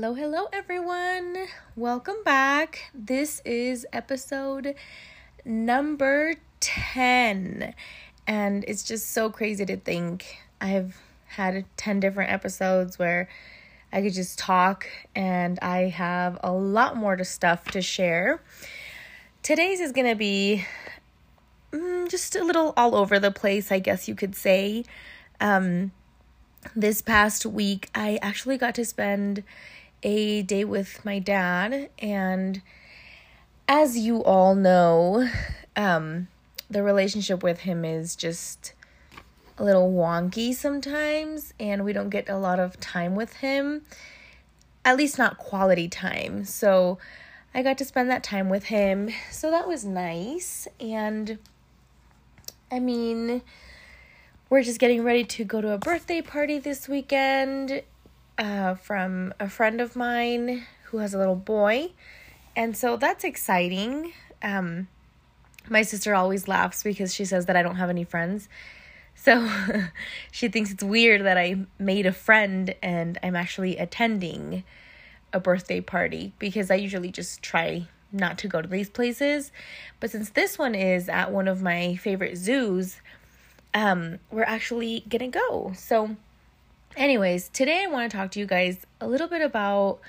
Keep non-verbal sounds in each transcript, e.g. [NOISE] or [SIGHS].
Hello, hello, everyone. Welcome back. This is episode number 10. And it's just so crazy to think I've had 10 different episodes where I could just talk, and I have a lot more to stuff to share. Today's is going to be mm, just a little all over the place, I guess you could say. Um, this past week, I actually got to spend a day with my dad, and as you all know, um, the relationship with him is just a little wonky sometimes, and we don't get a lot of time with him, at least not quality time. So I got to spend that time with him, so that was nice. And I mean, we're just getting ready to go to a birthday party this weekend uh, from a friend of mine who has a little boy. And so that's exciting. Um, my sister always laughs because she says that I don't have any friends. So [LAUGHS] she thinks it's weird that I made a friend and I'm actually attending a birthday party because I usually just try not to go to these places. But since this one is at one of my favorite zoos, um, we're actually gonna go. So, anyways, today I want to talk to you guys a little bit about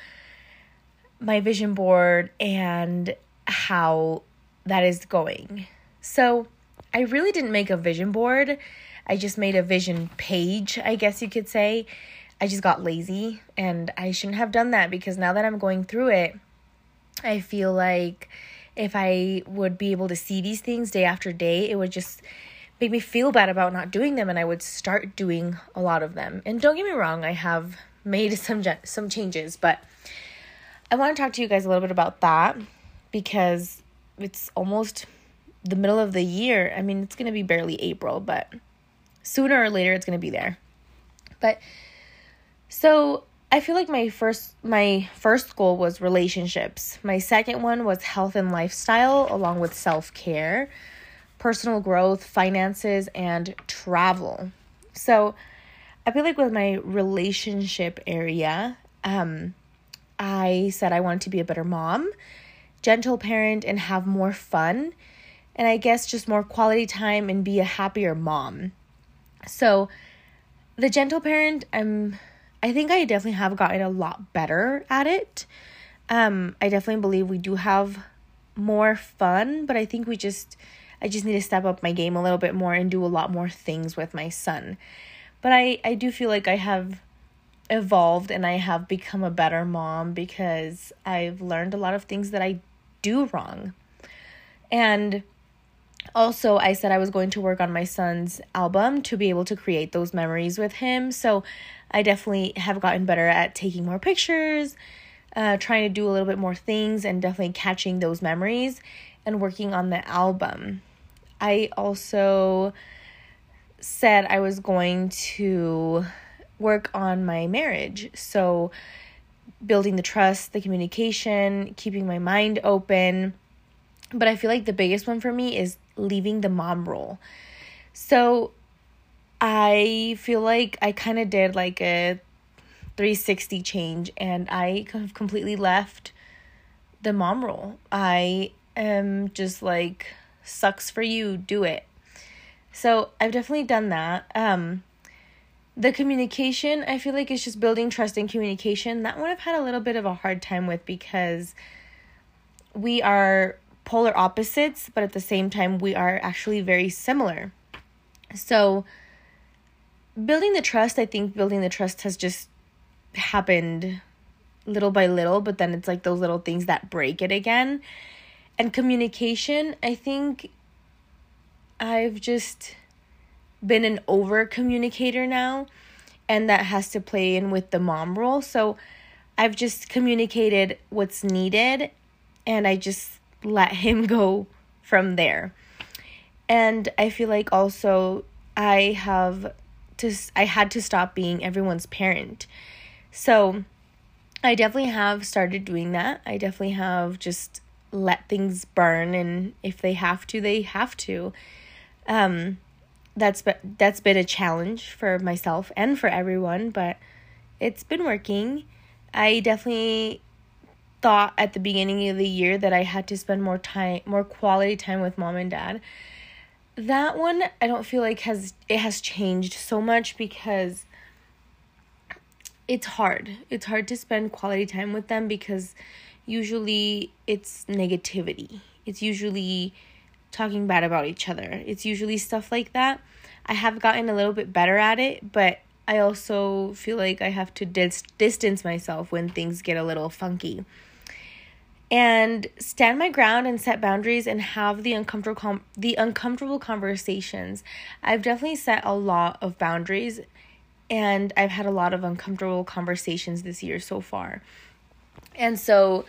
my vision board and how that is going. So, I really didn't make a vision board. I just made a vision page, I guess you could say. I just got lazy and I shouldn't have done that because now that I'm going through it, I feel like if I would be able to see these things day after day, it would just make me feel bad about not doing them and I would start doing a lot of them. And don't get me wrong, I have made [LAUGHS] some some changes, but I want to talk to you guys a little bit about that because it's almost the middle of the year. I mean, it's going to be barely April, but sooner or later it's going to be there. But so I feel like my first my first goal was relationships. My second one was health and lifestyle along with self-care personal growth, finances, and travel. So I feel like with my relationship area, um, I said I wanted to be a better mom, gentle parent, and have more fun. And I guess just more quality time and be a happier mom. So the gentle parent, I'm I think I definitely have gotten a lot better at it. Um, I definitely believe we do have more fun, but I think we just I just need to step up my game a little bit more and do a lot more things with my son. But I, I do feel like I have evolved and I have become a better mom because I've learned a lot of things that I do wrong. And also, I said I was going to work on my son's album to be able to create those memories with him. So I definitely have gotten better at taking more pictures, uh, trying to do a little bit more things, and definitely catching those memories and working on the album. I also said I was going to work on my marriage. So, building the trust, the communication, keeping my mind open. But I feel like the biggest one for me is leaving the mom role. So, I feel like I kind of did like a 360 change and I completely left the mom role. I am just like sucks for you, do it. So I've definitely done that. Um, the communication, I feel like it's just building trust and communication. That one I've had a little bit of a hard time with because we are polar opposites, but at the same time, we are actually very similar. So, building the trust, I think building the trust has just happened little by little, but then it's like those little things that break it again and communication, I think I've just been an over communicator now, and that has to play in with the mom role. So I've just communicated what's needed, and I just let [LAUGHS] him go from there. And I feel like also I have to I had to stop being everyone's parent. So I definitely have started doing that. I definitely have just let things burn and if they have to they have to um that's been that's been a challenge for myself and for everyone but it's been working I definitely thought at the beginning of the year that I had to spend more time, more quality time with mom and dad. That one I don't feel like has it has changed so much because it's hard. It's hard to spend quality time with them because usually it's negativity. It's usually talking bad about each other. It's usually stuff like that. I have gotten a little bit better at it, but I also feel like I have to dis- distance myself when things get a little funky. And stand my ground and set boundaries and have the uncomfortable com- the uncomfortable conversations. I've definitely set a lot of boundaries and I've had a lot of uncomfortable conversations this year so far. And so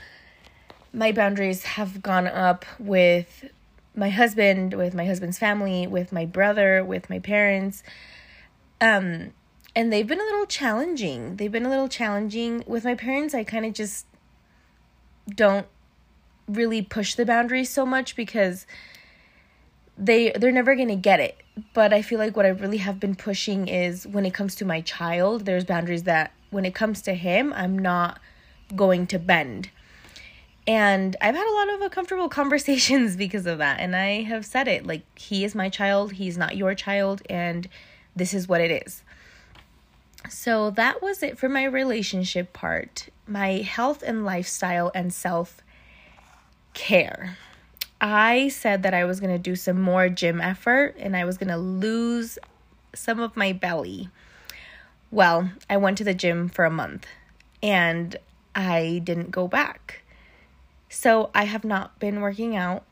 my boundaries have gone up with my husband, with my husband's family, with my brother, with my parents. Um and they've been a little challenging. They've been a little challenging with my parents. I kind of just don't really push the boundaries so much because they they're never going to get it. But I feel like what I really have been pushing is when it comes to my child, there's boundaries that when it comes to him, I'm not going to bend. And I've had a lot of uncomfortable [LAUGHS] conversations because of that. And I have said it like, he is my child, he's not your child, and this is what it is. So that was it for my relationship part, my health and lifestyle and self care. I said that I was going to do some more gym effort and I was going to lose some of my belly. Well, I went to the gym for a month and I didn't go back. So I have not been working out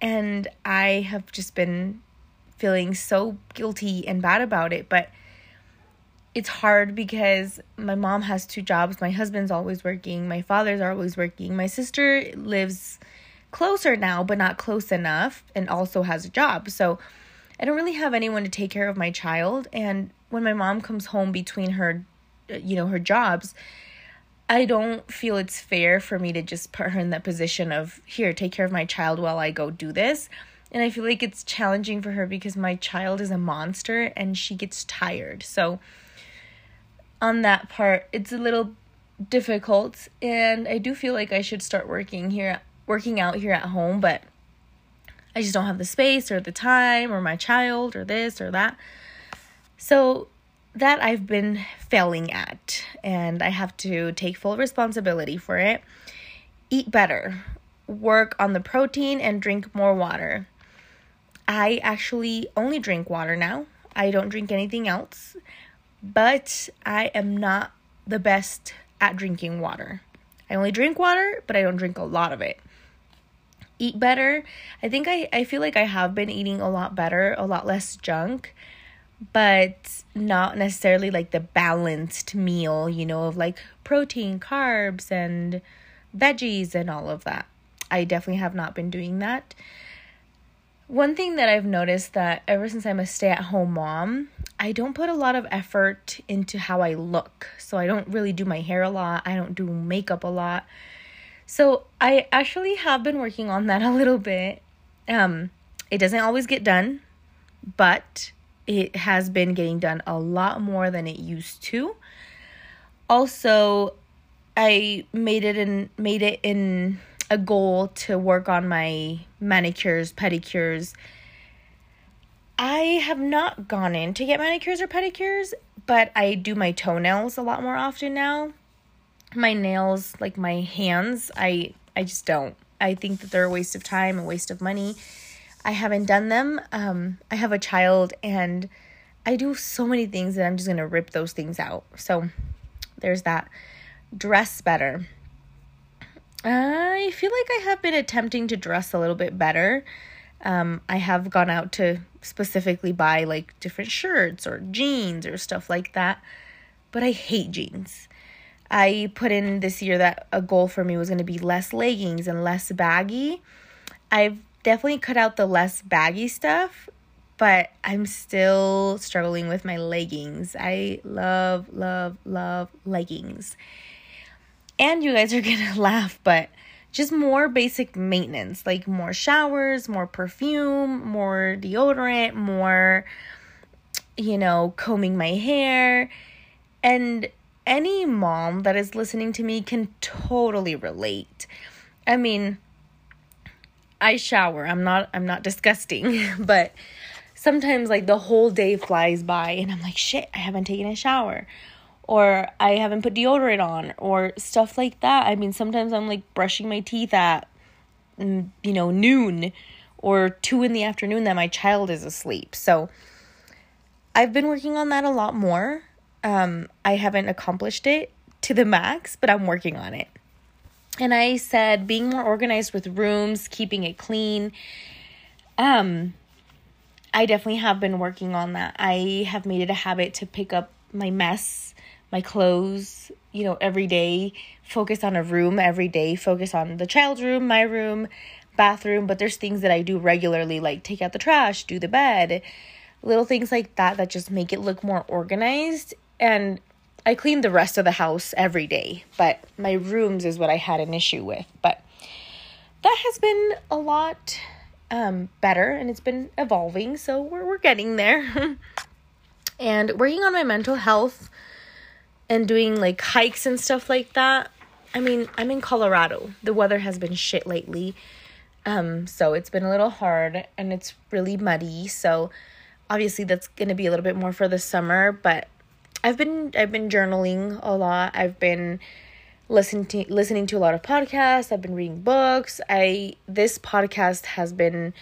and I have just been feeling so guilty and bad about it. But it's hard because my mom has two jobs. My husband's always working. My father's always working. My sister lives closer now, but not close enough, and also has a job. So I don't really have anyone to take care of my child. And when my mom comes home between her, you know, her jobs, I don't feel it's fair for me to just put her in that position of, here, take care of my child while I go do this. And I feel like it's challenging for her because my child is a monster and she gets tired. So, on that part, it's a little difficult and I do feel like I should start working here working out here at home, but I just don't have the space or the time or my child or this or that. So that I've been failing at and I have to take full responsibility for it. Eat better, work on the protein and drink more water. I actually only drink water now. I don't drink anything else but I am not the best at drinking water. I only drink water, but I don't drink a lot of it. Eat better. I think I, I feel like I have been eating a lot better, a lot less junk, but not necessarily like the balanced meal, you know, of like protein, carbs, and veggies and all of that. I definitely have not been doing that. One thing that I've noticed that ever since I'm a stay at home mom, I don't put a lot of effort into how I look. So I don't really do my hair a lot, I don't do makeup a lot. So I actually have been working on that [LAUGHS] a little bit. Um it doesn't always get done, but it has been getting done a lot more than it used to. Also, I made it in made it in a goal to work on my manicures, pedicures. I have not gone in to get manicures or pedicures, but I do my toenails a lot more often now. My nails, like my hands, I I just don't. I think that they're a waste of time, a waste of money. I haven't done them. Um, I have a child and I do so many things that I'm just gonna rip those things out. So there's that. Dress better. I feel like I have been attempting to dress a little bit better. Um, I have gone out to specifically buy like different shirts or jeans or stuff like that, but I hate jeans. I put in this year that a goal for me was going to be less leggings and less baggy. I've definitely cut out the less baggy stuff, but I'm still struggling with my leggings. I love, love, love leggings and you guys are [LAUGHS] gonna laugh, but just more basic maintenance, like more showers, more perfume, more deodorant, more, you know, combing my hair. And any mom that is listening to me can totally relate. I mean, I shower. I'm not I'm not disgusting, [LAUGHS] but sometimes like the whole day flies by and I'm like, shit, I haven't taken a shower. Or I haven't put deodorant on or stuff like that. I mean, sometimes I'm like brushing my teeth at you know, noon or 2 in the afternoon that my child is asleep. So I've been working on that a lot more. Um I haven't accomplished it to the max, but I'm working on it. And I said being more organized with rooms, keeping it clean. Um I definitely have been working on that. I have made it a habit to pick up my mess, my clothes, you know, every day, focus on a room every day, focus on the child's room, my room, bathroom, but there's things that I do regularly like take out the trash, do the bed, little things like that that just make it look more organized and I clean the rest of the house every day, but my rooms is what I had an issue with. But that has been a lot um, better and it's been evolving, so we're, we're getting there. [LAUGHS] and working on my mental health and doing like hikes and stuff like that. I mean, I'm in Colorado. The weather has been shit lately. Um, so it's been a little hard and it's really muddy. So obviously that's going to be a little bit more for the summer, but I've been I've been journaling a lot. I've been listening to listening to a lot of podcasts. I've been reading books. I this podcast has been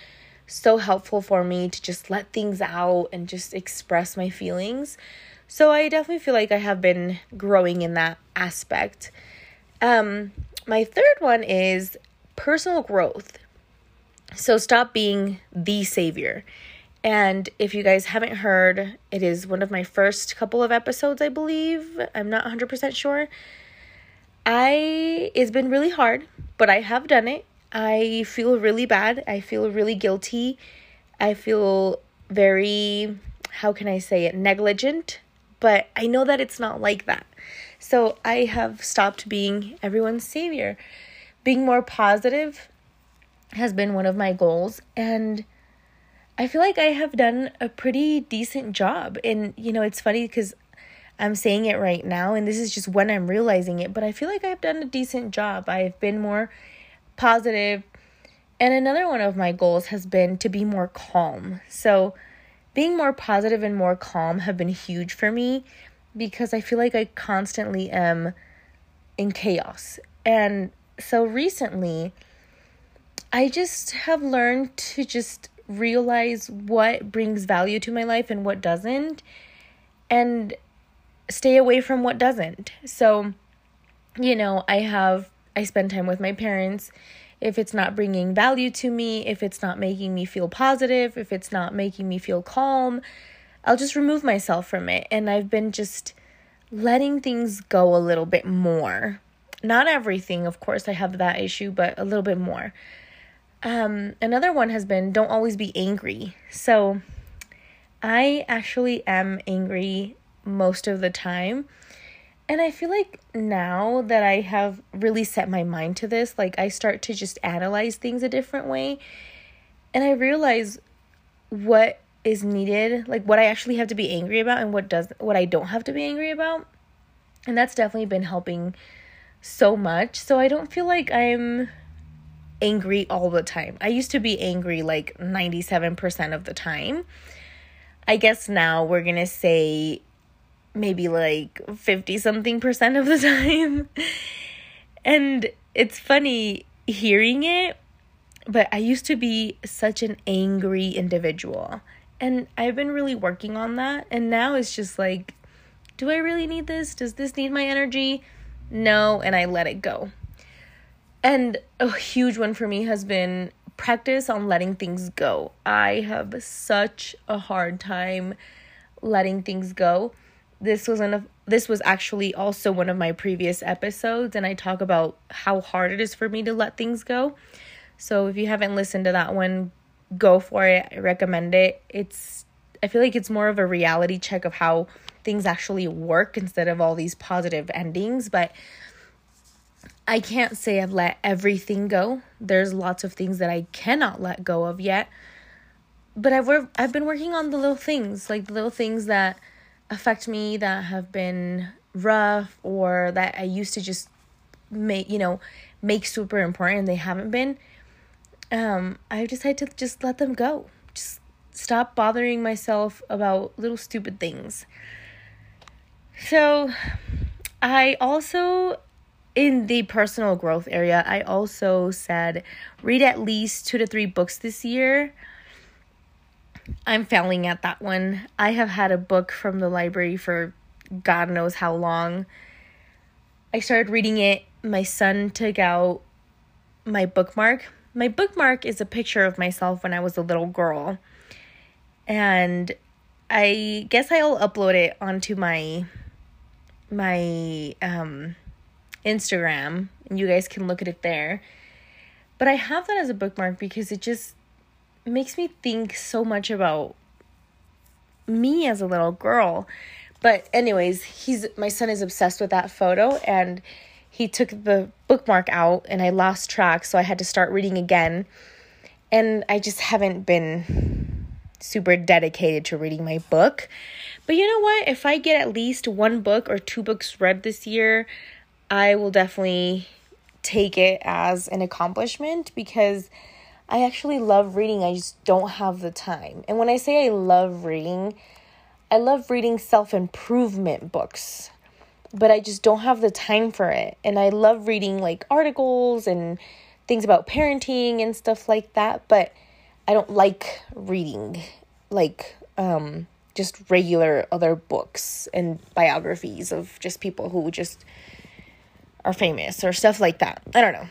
so helpful for me to just let things out and just express my feelings. So I definitely feel like I have been growing in that aspect. Um my third one is personal growth. So stop being the savior. And if you guys haven't heard, it is one of my first couple of episodes, I believe. I'm not 100% sure. I it's been really hard, but I have done it. I feel really bad. I feel really guilty. I feel very how can I say it, negligent, but I know that it's not like that. So I have stopped being everyone's savior. Being more positive has been one of my goals and I feel like I have done a pretty decent job. And, you know, it's funny because I'm saying it right now, and this is just when I'm realizing it, but I feel like I've done a decent job. I've been more positive. And another one of my goals has been to be more calm. So, being more positive and more calm have been huge for me because I feel like I constantly am in chaos. And so recently, I just have learned to just realize what brings value to my life and what doesn't, and stay away from what doesn't. So, you know, I have, I spend time with my parents. If it's not bringing value to me, if it's not making me feel positive, if it's not making me feel calm, I'll just remove myself from it. And I've been just letting things go a little bit more. Not everything, of course, I have that issue, but a little bit more. Um, another one has been don't always be angry. So I actually am angry most of the time. And I feel like now that I have really set my mind to this, like I start to just analyze things a different way. And I realize what is needed, like what I actually have to be angry about and what does what I don't have to be angry about. And that's definitely been helping so much. So I don't feel like I'm angry all the time. I used to be angry like 97% of the time. I guess now we're going to say maybe like 50 something percent of the [LAUGHS] time. and it's funny hearing it, but I used to be such an angry individual. And I've been really working on that. And now it's just like, do I really need this? Does this need my energy? No. And I let it go. And a huge one for me has been practice on letting things go. I have such a hard time letting things go. This was one of this was actually also one of my previous episodes and I talk about how hard it is for me to let things go. So if you haven't listened to that one, go for it. I recommend it. It's I feel like it's more of a reality check of how things actually work instead of all these positive endings, but I can't say I've let everything go. There's lots of things that I cannot let go of yet. But I've worked, I've been working on the little things, like the little things that affect me that have been rough or that I used to just make, you know, make super important and they haven't been, um, I decided to just let them go. Just stop bothering myself about little stupid things. So, I also, in the personal growth area, I also said read at least two to three books this year. I'm failing at that one. I have had a book from the library for God knows how long. I started reading it. My son took out my bookmark. My bookmark is a picture of myself when I was a little girl. And I guess I'll upload it onto my my um Instagram and you guys can look at it there. But I have that as a bookmark because it just makes me think so much about me as a little girl. But anyways, he's my son is obsessed with that photo and he took the bookmark out and I lost track, so I had to start reading again. And I just haven't been super dedicated to reading my book. But you know what? If I get at least one book or two books read this year, I will definitely take it as an accomplishment because I actually love reading. I just don't have the time. And when I say I love reading, I love reading self improvement books, but I just don't have the time for it. And I love reading like articles and things about parenting and stuff like that, but I don't like reading like um just regular other books and biographies of just people who just are famous or stuff like that. I don't know.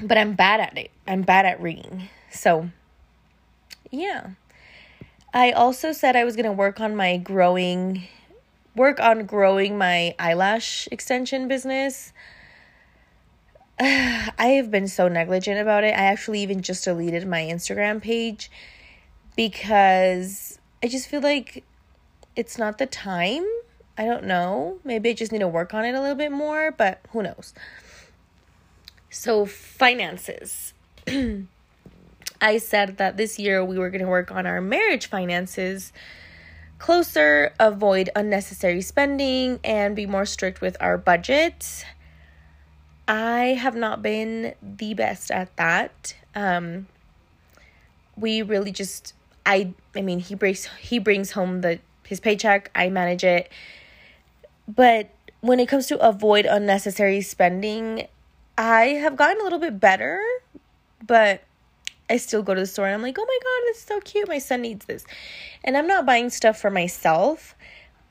But I'm bad at it. I'm bad at reading. So, yeah. I also said I was going to work on my growing work on growing my eyelash extension business. [SIGHS] I have been so negligent about it. I actually even just deleted my Instagram page because I just feel like it's not the time. I don't know. Maybe I just need to work on it a little bit more, but who knows. So, finances. [CLEARS THROAT] I said that this year we were going to work on our marriage finances closer, avoid unnecessary spending, and be more strict with our budget. I have not been the best at that. Um, we really just I I mean he brings he brings home the his paycheck, I manage it. But when it comes to avoid unnecessary spending, I have gotten a little bit better, but I still go to the store and I'm like, oh my God, it's so cute. My son needs this. And I'm not buying stuff for myself,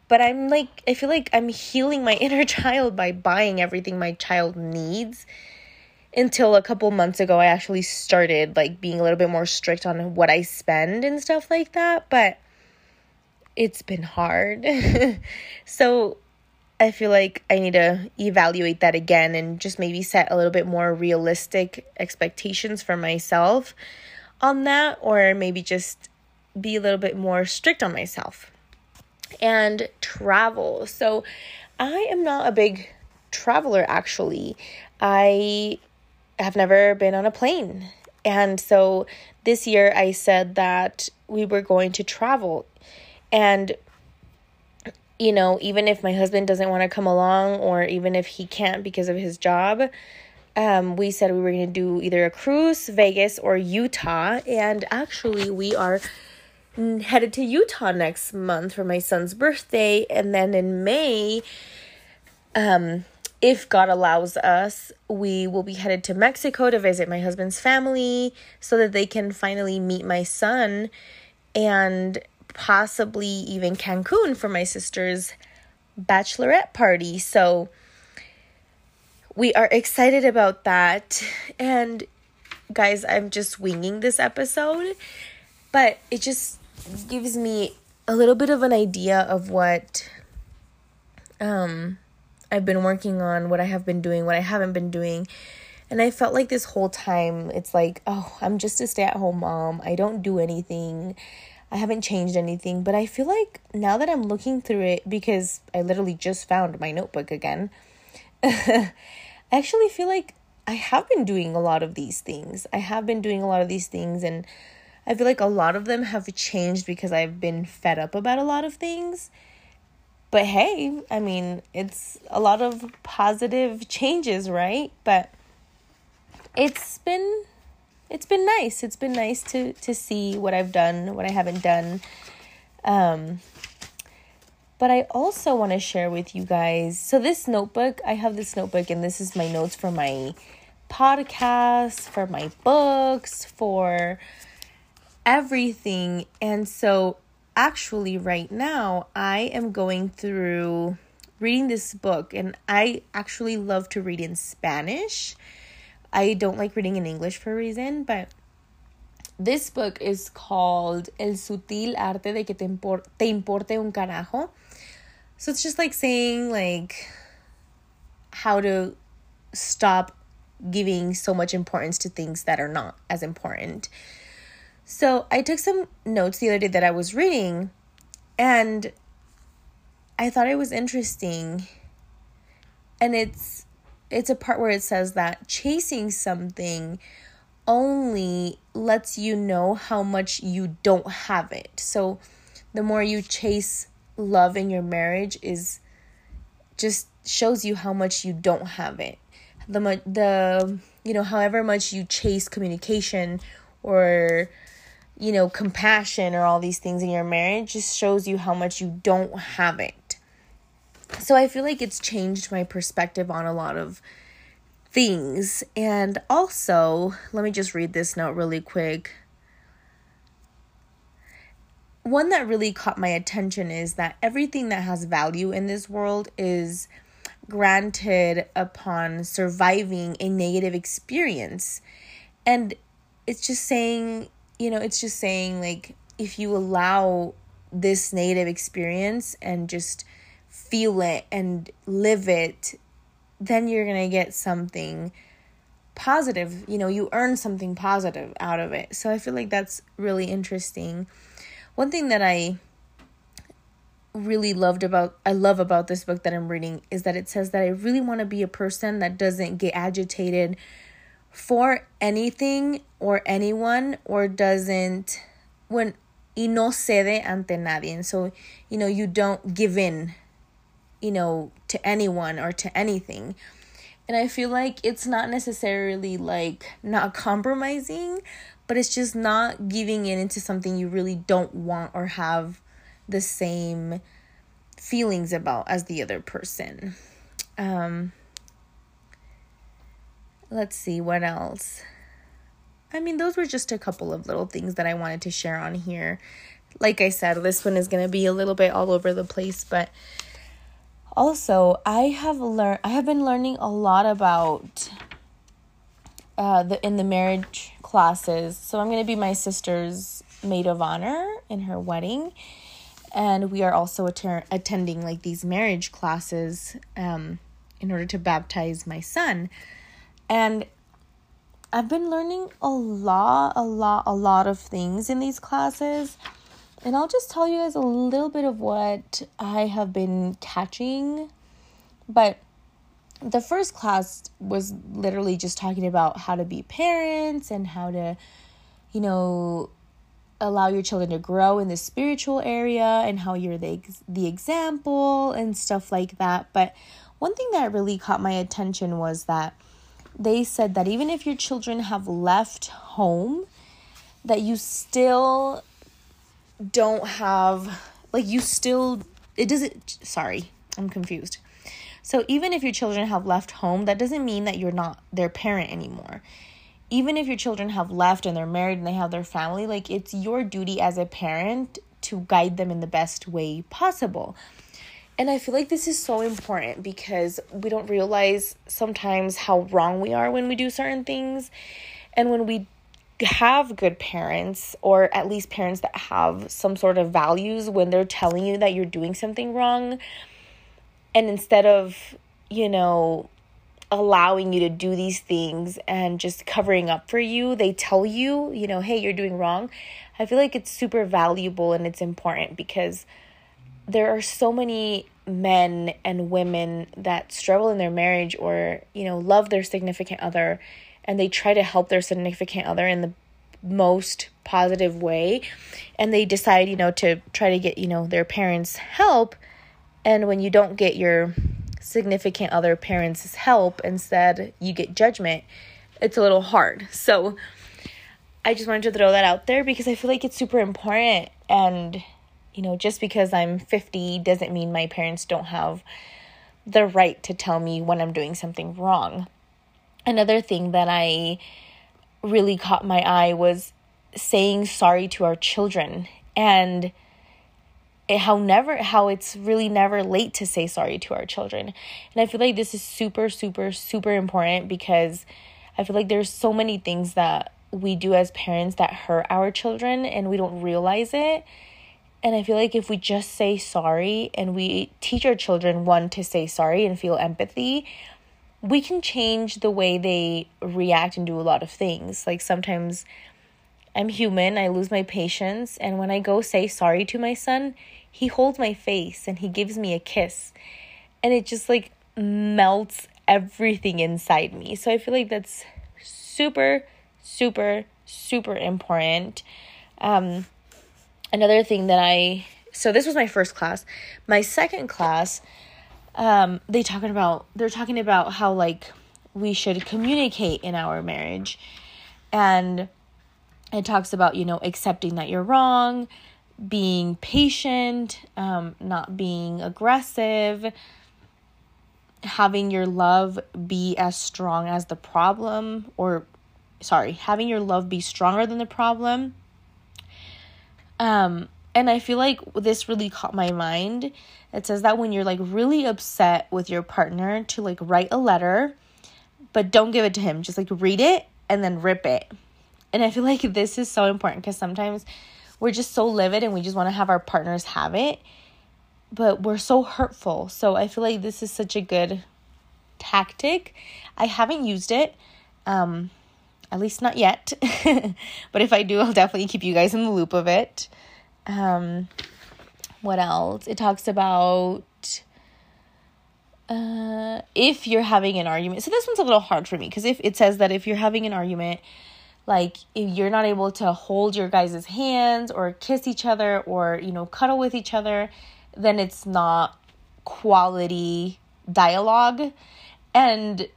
but I'm like, I feel like I'm healing my [LAUGHS] inner child by buying everything my child needs. Until a couple months ago, I actually started like being a little bit more strict on what I spend and stuff like that. But it's been hard. [LAUGHS] so I feel like I need to evaluate that again and just maybe set a little bit more realistic expectations for myself on that, or maybe just be a little bit more strict on myself. And travel. So I am not a big traveler actually. I have never been on a plane. And so this year I said that we were going to travel. And you know, even if my husband doesn't want to come along or even if he can't because of his job, um, we said we were going to do either a cruise, Vegas, or Utah. And actually, we are headed to Utah next month for my son's birthday. And then in May, um, if God allows us, we will be headed to Mexico to visit my husband's family so that they can finally meet my son. And possibly even Cancun for my sister's bachelorette party. So we are excited about that. And guys, I'm just winging this episode, but it just gives me a little bit of an idea of what um I've been working on, what I have been doing, what I haven't been doing. And I felt like this whole time it's like, oh, I'm just a stay-at-home mom. I don't do anything. I haven't changed anything, but I feel like now that I'm looking through it, because I literally just found my notebook again, [LAUGHS] I actually feel like I have been doing a lot of these things. I have been doing a lot of these things, and I feel like a lot of them have changed because I've been fed up about a lot of things. but hey, I mean, it's a lot of positive changes, right? But it's been it's been nice. It's been nice to to see what I've done, what I haven't done. Um but I also want to share with you guys. So this notebook, I have this notebook and this is my notes for my podcast, for my books, for everything. And so actually right now I am going through reading this book and I actually love to read in Spanish. I don't like reading in English for a reason, but this book is called El sutil arte de que te, impor- te importe un carajo. So it's just like saying like how to stop giving so much importance to things that are not as important. So I took some notes the other day that I was reading and I thought it was interesting. And it's it's a part where it says that chasing something only lets you know how much you don't have it. So the more you chase love in your marriage is just shows you how much you don't have it. The the you know however much you chase communication or you know, compassion or all these things in your marriage just shows you how much you don't have it. So I feel like it's changed my perspective on a lot of things. And also, let me just read this note really quick. One that really caught my attention is that everything that has value in this world is granted upon surviving a negative experience. And it's just saying you know, it's just saying like if you allow this negative experience and just feel it and live it, then you're going to get something positive. You know, you earn something positive out of it. So I feel like that's really interesting. One thing that I really loved about I love about this book that I'm reading is that it says that I really want to be a person that doesn't get agitated for anything or anyone or doesn't when y no cede ante nadie. And so, you know, you don't give in, you know, to anyone or to anything. And I feel like it's not necessarily like not compromising, but it's just not giving in into something you really don't want or have the same feelings about as the other person. Um Let's see what else. I mean, those were just a couple of little things that I wanted to share on here. Like I said, this one is going to be a little bit all over the place, but also, I have learned I have been learning a lot about uh the in the marriage classes. So I'm going to be my sister's maid of honor in her wedding and we are also att- attending like these marriage classes um in order to baptize my son. And I've been learning a lot, a lot, a lot of things in these classes. And I'll just tell you guys a little bit of what I have been catching. But the first class was literally just talking about how to be parents and how to, you know, allow your children to grow in the spiritual area and how you're the the example and stuff like that. But one thing that really caught my attention was that they said that even if your children have left home, that you still don't have, like, you still, it doesn't, sorry, I'm confused. So even if your children have left home, that doesn't mean that you're not their parent anymore. Even if your children have left and they're married and they have their family, like, it's your duty as a parent to guide them in the best way possible. And I feel like this is so important because we don't realize sometimes how wrong we are when we do certain things. And when we have good parents, or at least parents that have some sort of values, when they're telling you that you're doing something wrong, and instead of, you know, allowing you to do these things and just covering up for you, they tell you, you know, hey, you're doing wrong. I feel like it's super valuable and it's important because there are so many men and women that struggle in their marriage or you know love their significant other and they try to help their significant other in the most positive way and they decide you know to try to get you know their parents help And when you don't get your significant other parents' help, instead you get judgment, it's a little hard. So I just wanted to throw that out there because I feel like it's super important. And, you know, just because I'm 50 doesn't mean my parents don't have the right to tell me when I'm doing something wrong. Another thing that I really caught my eye was saying sorry to our children and how never how it's really never late to say sorry to our children. And I feel like this is super super super important because I feel like there's so many things that we do as parents that hurt our children and we don't realize it. And I feel like if we just say sorry and we teach our children one to say sorry and feel empathy, we can change the way they react and do a lot of things. Like sometimes I'm human, I lose my patience, and when I go say sorry to my son, he holds my face and he gives me a kiss. And it just like melts everything inside me. So I feel like that's super, super, super important. Um, another thing that I, so this was my first class. My second class, um, they talking about, they're talking about how like we should communicate in our marriage. And it talks about, you know, accepting that you're wrong, being patient, um, not being aggressive, having your love be as strong as the problem, or sorry, having your love be stronger than the problem. Um, and I feel like this really caught my mind. It says that when you're like really upset with your partner, to like write a letter, but don't give it to him. Just like read it and then rip it. And I feel like this is so important because sometimes we're just so livid and we just want to have our partners have it, but we're so hurtful. So I feel like this is such a good tactic. I haven't used it. Um, at least not yet. [LAUGHS] but if I do, I'll definitely keep you guys in the loop of it. Um, what else? It talks about uh, if you're having an argument. So this one's a little hard for me because if it says that if you're having an argument, like if you're not able to hold your guys' hands or kiss each other or you know cuddle with each other then it's not quality dialogue and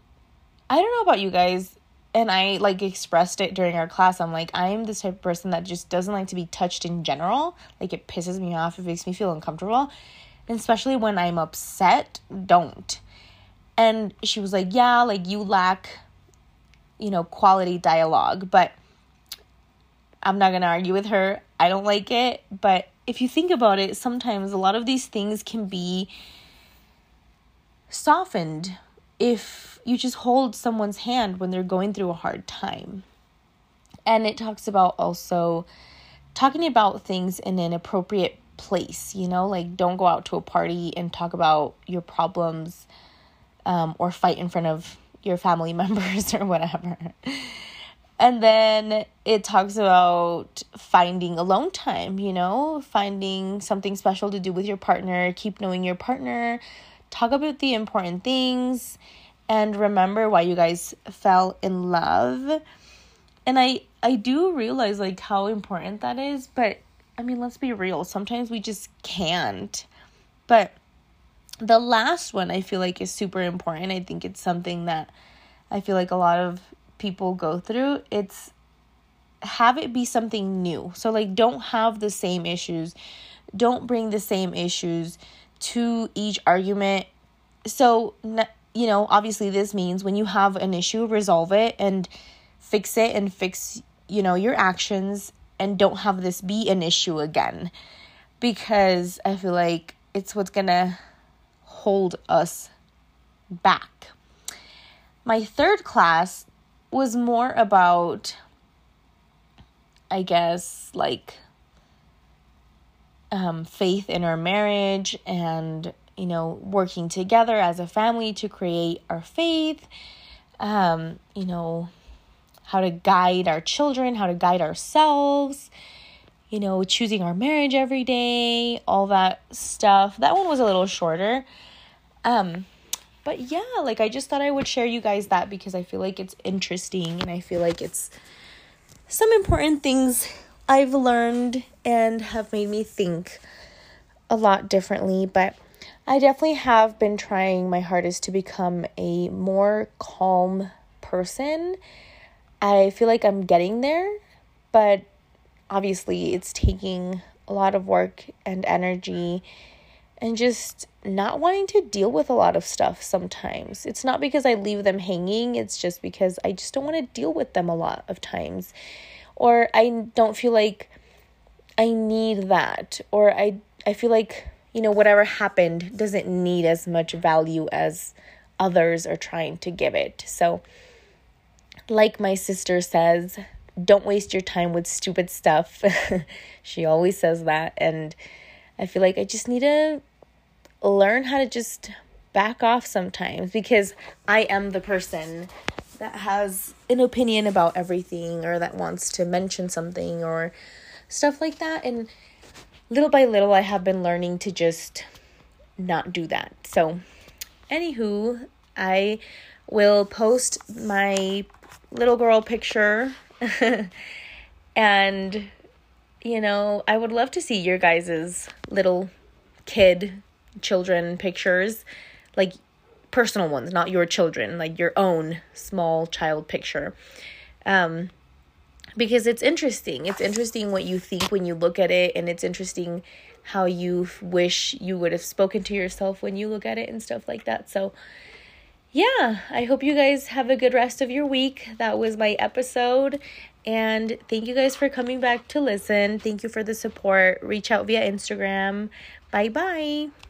i don't know about you guys and i like expressed it during our class i'm like i'm this type of person that just doesn't like to be touched in general like it pisses me off it makes me feel uncomfortable and especially when i'm upset don't and she was like yeah like you lack you know, quality dialogue. But I'm not going to argue with her. I don't like it. But if you think about it, sometimes a lot of these things can be softened if you just hold someone's hand when they're going through a hard time. And it talks about also talking about things in an appropriate place, you know, like don't go out to a party and talk about your problems um, or fight in front of your family [LAUGHS] members or whatever. And then it talks about finding alone time, you know, finding something special to do with your partner, keep knowing your partner, talk about the important things, and remember why you guys fell in love. And I I do realize like how important that is, but I mean, let's be real. Sometimes we just can't. But the last one I feel like is super important. I think it's something that I feel like a lot of people go through. It's have it be something new. So like don't have the same issues. Don't bring the same issues to each argument. So you know, obviously this means when you have an issue, resolve it and fix it and fix, you know, your actions and don't have this be an issue again. Because I feel like it's what's to hold us back. My third class was more about, I guess, like um, faith in our marriage and, you know, working together as a family to create our faith, um, you know, how to guide our children, how to guide ourselves, you know, choosing our marriage every day, all that stuff. That one was a little shorter. Um, but yeah, like I just thought I would share you guys that because I feel like it's interesting and I feel like it's some important things I've learned and have made me think a lot differently. But I definitely have been trying my hardest to become a more calm person. I feel like I'm getting there, but obviously it's taking a lot of work and energy and just not wanting to deal with a lot of stuff sometimes. It's not because I leave them hanging, it's just because I just don't want to deal with them a lot of times. Or I don't feel like I need that or I I feel like you know whatever happened doesn't need as much value as others are trying to give it. So like my sister says, don't waste your time with stupid stuff. [LAUGHS] she always says that. And I feel like I just need to learn how to just back off sometimes because I am the person that has an opinion about everything or that wants to mention something or stuff like that. And little by little, I have been learning to just not do that. So, anywho, I will post my little girl picture [LAUGHS] and you know, I would love to see your guys's little kid children pictures, like personal ones, not your children, like your own small child picture. Um because it's interesting. It's interesting what you think when you look at it and it's interesting how you wish you would have spoken to yourself when you look at it and stuff like that. So yeah, I hope you guys have a good rest of your week. That was my episode. And thank you guys for coming back to listen. Thank you for the support. Reach out via Instagram. Bye bye.